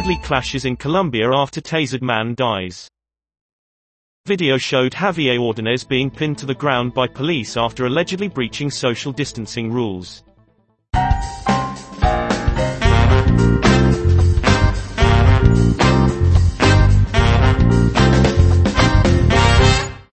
Deadly clashes in Colombia after tasered man dies. Video showed Javier Ordonez being pinned to the ground by police after allegedly breaching social distancing rules.